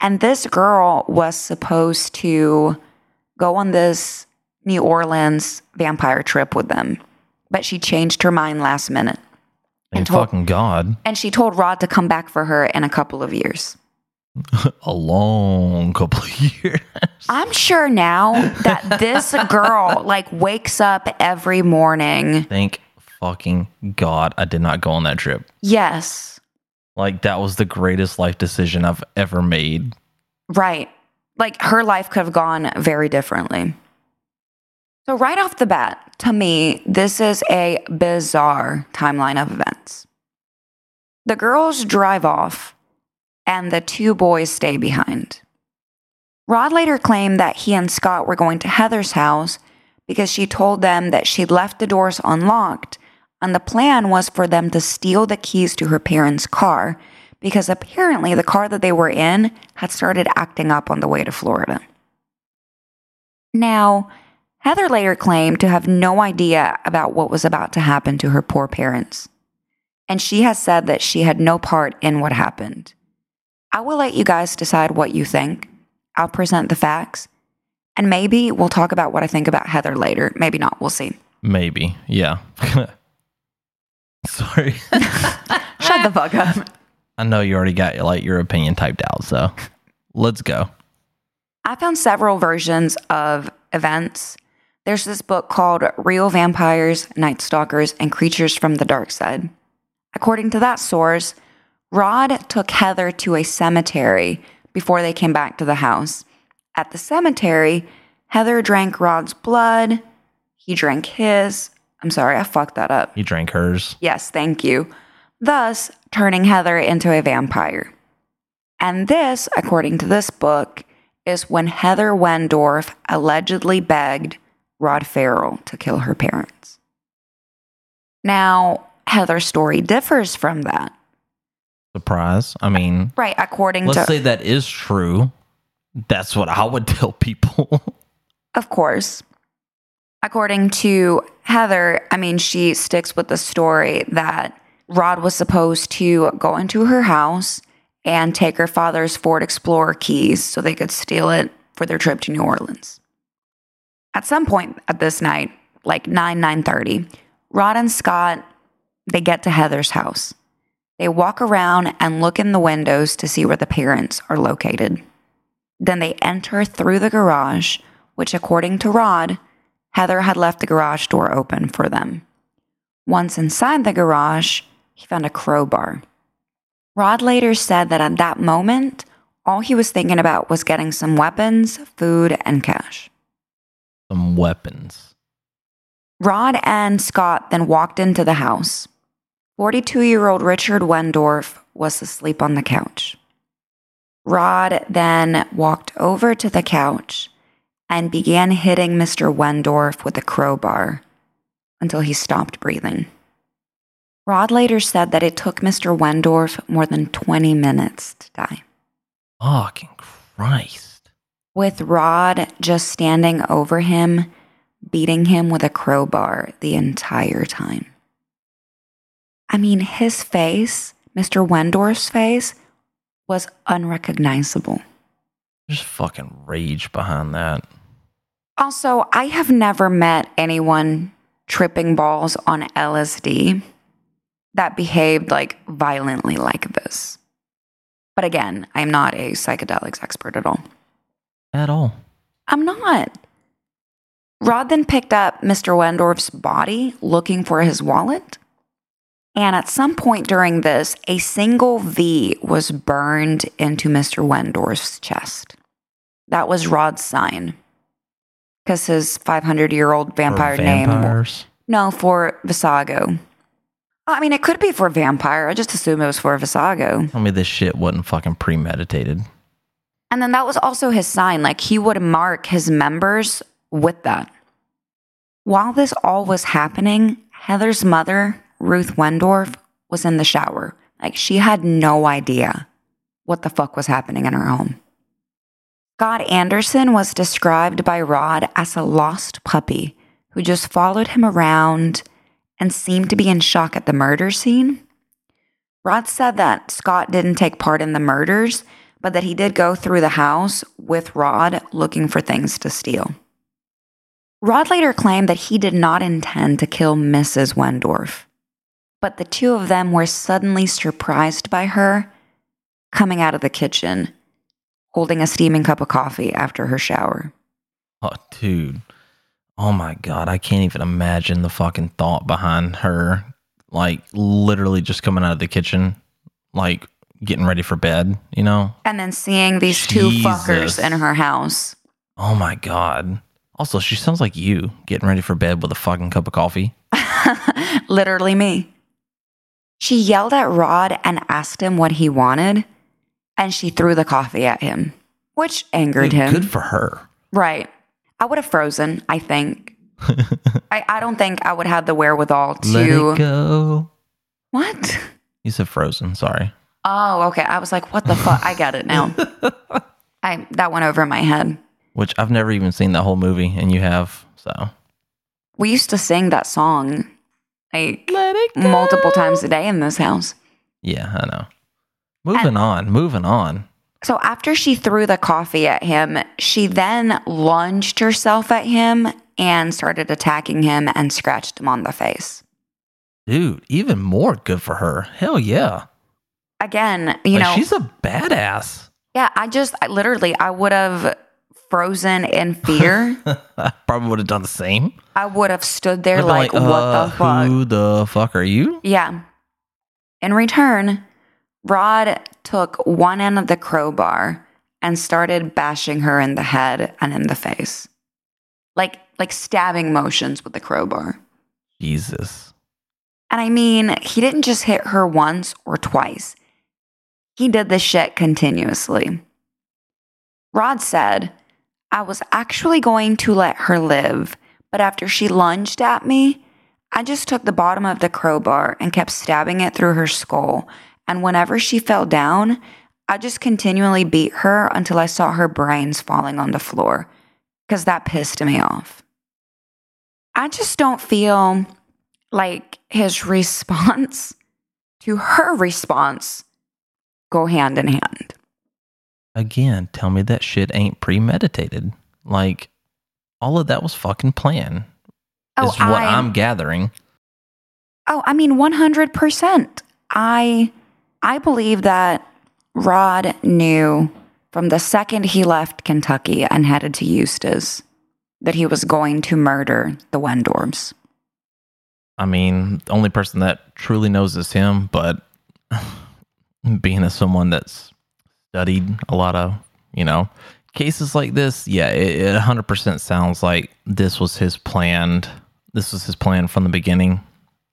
And this girl was supposed to go on this New Orleans vampire trip with them, but she changed her mind last minute. Thank And told- fucking God. And she told Rod to come back for her in a couple of years. A long couple of years. I'm sure now that this girl like wakes up every morning. Thank fucking God I did not go on that trip. Yes, Like that was the greatest life decision I've ever made. right. Like her life could have gone very differently. So, right off the bat, to me, this is a bizarre timeline of events. The girls drive off, and the two boys stay behind. Rod later claimed that he and Scott were going to Heather's house because she told them that she'd left the doors unlocked, and the plan was for them to steal the keys to her parents' car because apparently the car that they were in had started acting up on the way to Florida. Now, Heather later claimed to have no idea about what was about to happen to her poor parents. and she has said that she had no part in what happened. I will let you guys decide what you think. I'll present the facts, and maybe we'll talk about what I think about Heather later. Maybe not. We'll see. Maybe. Yeah. Sorry. Shut the fuck up. I know you already got like your opinion typed out, so let's go. I found several versions of events. There's this book called Real Vampires, Night Stalkers, and Creatures from the Dark Side. According to that source, Rod took Heather to a cemetery before they came back to the house. At the cemetery, Heather drank Rod's blood. He drank his. I'm sorry, I fucked that up. He drank hers. Yes, thank you. Thus, turning Heather into a vampire. And this, according to this book, is when Heather Wendorf allegedly begged Rod Ferrell to kill her parents. Now, Heather's story differs from that. Surprise. I mean, Right, according let's to say that is true. That's what I would tell people. Of course. According to Heather, I mean, she sticks with the story that Rod was supposed to go into her house and take her father's Ford Explorer keys so they could steal it for their trip to New Orleans. At some point at this night, like 9 9:30, Rod and Scott they get to Heather's house. They walk around and look in the windows to see where the parents are located. Then they enter through the garage, which, according to Rod, Heather had left the garage door open for them. Once inside the garage, he found a crowbar. Rod later said that at that moment, all he was thinking about was getting some weapons, food, and cash. Some weapons. Rod and Scott then walked into the house. 42 year old Richard Wendorf was asleep on the couch. Rod then walked over to the couch and began hitting Mr. Wendorf with a crowbar until he stopped breathing. Rod later said that it took Mr. Wendorf more than 20 minutes to die, Fucking Christ. With Rod just standing over him, beating him with a crowbar the entire time. I mean, his face, Mr. Wendorf's face, was unrecognizable. There's fucking rage behind that. Also, I have never met anyone tripping balls on LSD that behaved like violently like this. But again, I'm not a psychedelics expert at all. At all. I'm not. Rod then picked up Mr. Wendorf's body looking for his wallet. And at some point during this, a single V was burned into Mr. Wendorf's chest. That was Rod's sign. Because his 500 year old vampire name. No, for Vesago. I mean, it could be for vampire. I just assume it was for Vesago. Tell me this shit wasn't fucking premeditated. And then that was also his sign. Like he would mark his members with that. While this all was happening, Heather's mother, Ruth Wendorf, was in the shower. Like she had no idea what the fuck was happening in her home. Scott Anderson was described by Rod as a lost puppy who just followed him around and seemed to be in shock at the murder scene. Rod said that Scott didn't take part in the murders, but that he did go through the house with Rod looking for things to steal. Rod later claimed that he did not intend to kill Mrs. Wendorf, but the two of them were suddenly surprised by her coming out of the kitchen, holding a steaming cup of coffee after her shower. Oh, dude. Oh my god, I can't even imagine the fucking thought behind her, like literally just coming out of the kitchen, like getting ready for bed. You know? And then seeing these two fuckers in her house. Oh my god. Also, she sounds like you getting ready for bed with a fucking cup of coffee. Literally me. She yelled at Rod and asked him what he wanted, and she threw the coffee at him, which angered him. Good for her. Right. I would have frozen, I think. I, I don't think I would have the wherewithal Let to. it go. What? You said frozen. Sorry. Oh, okay. I was like, what the fuck? I get it now. I that went over my head. Which I've never even seen that whole movie, and you have. So We used to sing that song. Like let make multiple times a day in this house. Yeah, I know. Moving on, moving on. So after she threw the coffee at him, she then lunged herself at him and started attacking him and scratched him on the face. Dude, even more good for her. Hell yeah. Again, you Like, know, she's a badass. yeah, I just I, literally I would have frozen in fear. I probably would have done the same. I would have stood there I'd like, what uh, the fuck? Who the fuck are you? Yeah. In return, Rod took one end of the crowbar and started bashing her in the head and in the face. Like like stabbing motions with the crowbar. Jesus. And I mean, he didn't just hit her once or twice. He did this shit continuously. Rod said, I was actually going to let her live, but after she lunged at me, I just took the bottom of the crowbar and kept stabbing it through her skull. And whenever she fell down, I just continually beat her until I saw her brains falling on the floor, because that pissed me off. I just don't feel like his response to her response go hand in hand. Again, tell me that shit ain't premeditated. Like, all of that was fucking planned. Oh, is what I- I'm gathering. Oh, I mean 100%. I I believe that Rod knew from the second he left Kentucky and headed to Eustis that he was going to murder the Wendorfs. I mean, the only person that truly knows is him, but being as someone that's studied a lot of, you know, cases like this, yeah, it, it 100% sounds like this was his planned. This was his plan from the beginning.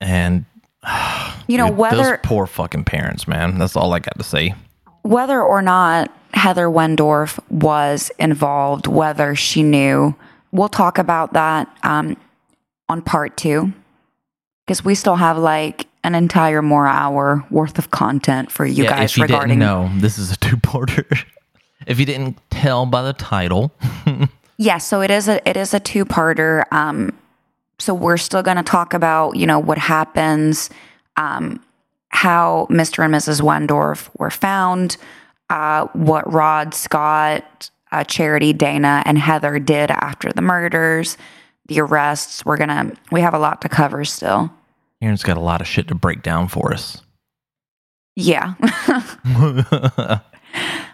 And, You know, dude, whether those poor fucking parents, man. That's all I got to say. whether or not Heather Wendorf was involved, whether she knew, we'll talk about that um, on part two because we still have like an entire more hour worth of content for you yeah, guys if you regarding. didn't know, this is a two-parter. if you didn't tell by the title, Yeah, so it is a it is a two parter. Um, so we're still going to talk about you know what happens, um, how Mr. and Mrs. Wendorf were found, uh, what Rod Scott, uh, Charity, Dana, and Heather did after the murders, the arrests. We're gonna we have a lot to cover still. Aaron's got a lot of shit to break down for us. Yeah,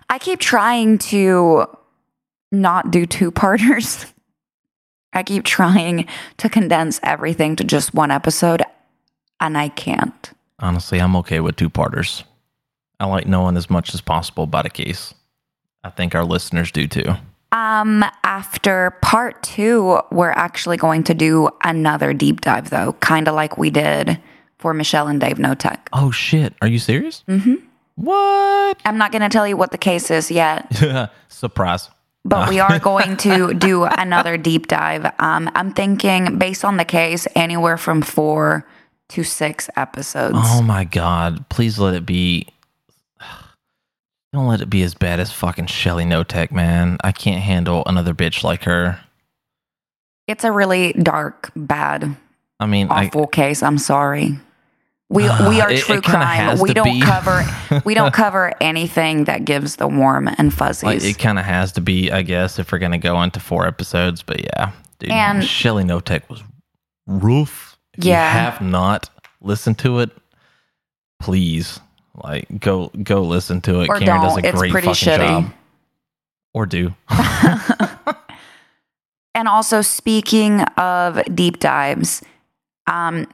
I keep trying to not do two parters. I keep trying to condense everything to just one episode, and I can't. Honestly, I'm okay with two parters. I like knowing as much as possible about a case. I think our listeners do too. Um, after part two, we're actually going to do another deep dive, though, kind of like we did for Michelle and Dave Knotek. Oh shit, are you serious? Mm-hmm. What? I'm not going to tell you what the case is yet, Surprise. but we are going to do another deep dive. Um, I'm thinking, based on the case, anywhere from four to six episodes. Oh my god, please let it be. Don't let it be as bad as fucking Shelly Knotek, man. I can't handle another bitch like her. It's a really dark, bad, I mean, I, awful case. I'm sorry. We we are It- it true kinda crime. We don't be. cover we don't cover anything that gives the warm and fuzzies. like, it kind of has to be, I guess, if we're gonna go into four episodes. But yeah, dude, And- Shelly Knotek was roof. If you Yeah. have not listened to it, please, like, go go listen to it. Or Karen does don't. a It's great pretty fucking shitty. job. Or do. and also speaking of deep dives, um,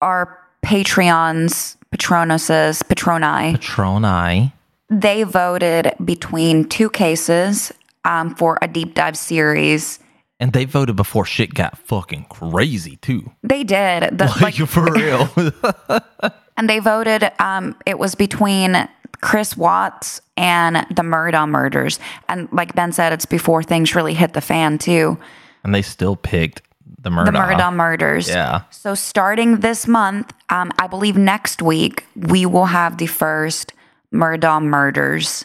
our Patreons, Patronuses, Patroni, Patroni. they voted between two cases um, for a deep dive series. And they voted before shit got fucking crazy too. They did. The, Like, for real. And they voted um it was between chris watts and the murdaugh murders and like ben said it's before things really hit the fan too and they still picked the murder. the murdaugh murders Yeah. so starting this month um i believe next week we will have the first murdaugh murders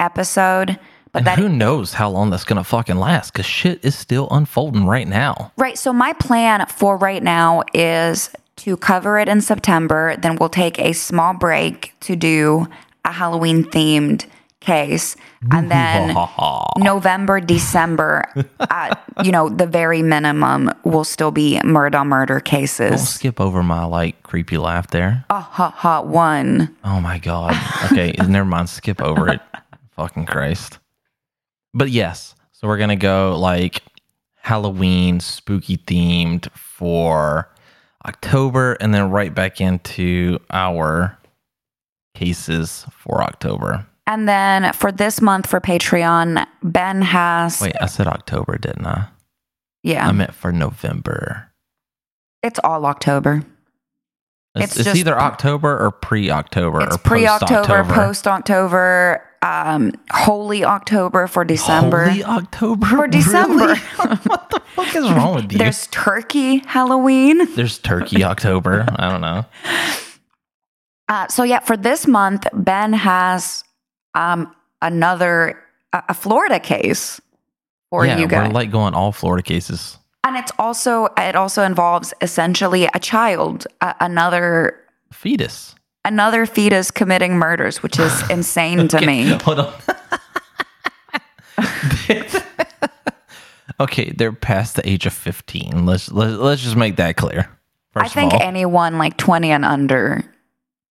episode but And that who knows how long that's gonna fucking last? Because shit is still unfolding right now. Right. So my plan for right now is to cover it in September. Then we'll take a small break to do a Halloween themed case. And then November, December, at, you know, the very minimum will still be murder on murder Don't cases. skip over my like creepy laugh there. Ah, ha, ha, one. Oh my god. Okay, never mind. Skip over it. Fucking Christ. But yes, so we're gonna go like Halloween spooky themed for October, and then right back into our cases for October. And then for this month for Patreon, Ben has, Wait, I said October, didn't I? yeah, I meant for November. it's all October. It's, It's it's either October or pre-October It's or pre October, post-October. post October, um, Holy October for December. Holy October For December. Really? what the fuck is wrong with you? There's Turkey Halloween. There's Turkey October. I don't know. Uh, so yeah, for this month, Ben has um, another a, a Florida case for yeah, you guys, we're like going all Florida cases. and it's also it also involves essentially a child, uh, another Fetus. Another fetus committing murders, which is insane to me. Hold on. okay, they're past the age of 15. Let's let's, let's just make that clear. First I think all. anyone like 20 and under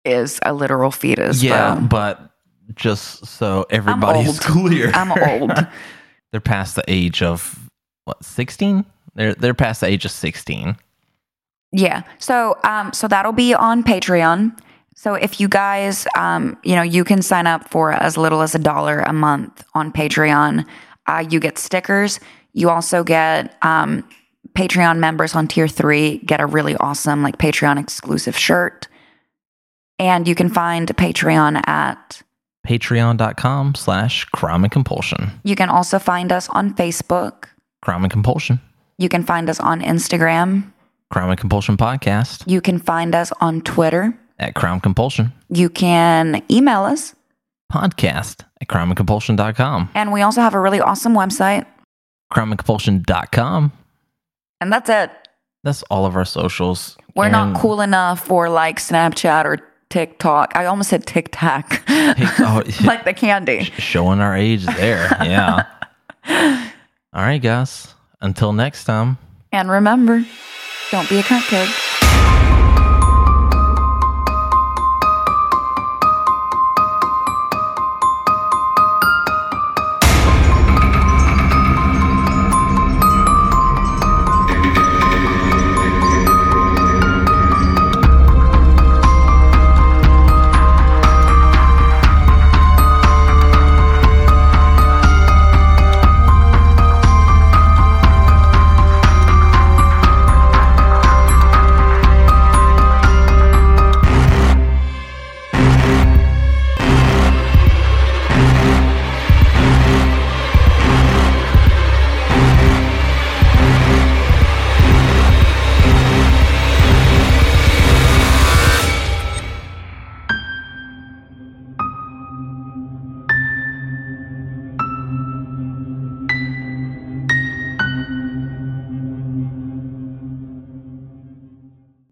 is a literal fetus. yeah, but just so everybody's old. clear. I'm old. they're past the age of what, 16? They're they're past the age of 16. Yeah. So um so that'll be on Patreon. So if you guys um you know you can sign up for as little as a dollar a month on Patreon. Uh you get stickers. You also get um Patreon members on tier 3 get a really awesome like Patreon exclusive shirt. And you can find Patreon at Patreon.com slash crime and compulsion. you can also find us on Facebook. Crime and compulsion. You can find us on Instagram. Crime and compulsion podcast You can find us on Twitter. At crime compulsion. You can email us. Podcast at crimeandcompulsion.com. And we also have a really awesome website. crimeandcompulsion.com. And that's it. That's all of our socials. We're not cool enough for like Snapchat or TikTok. I almost said Tic Tac. Oh, like the candy. showing our age there. Yeah. all right, guys. Until next time. And remember, don't be a cunt kid.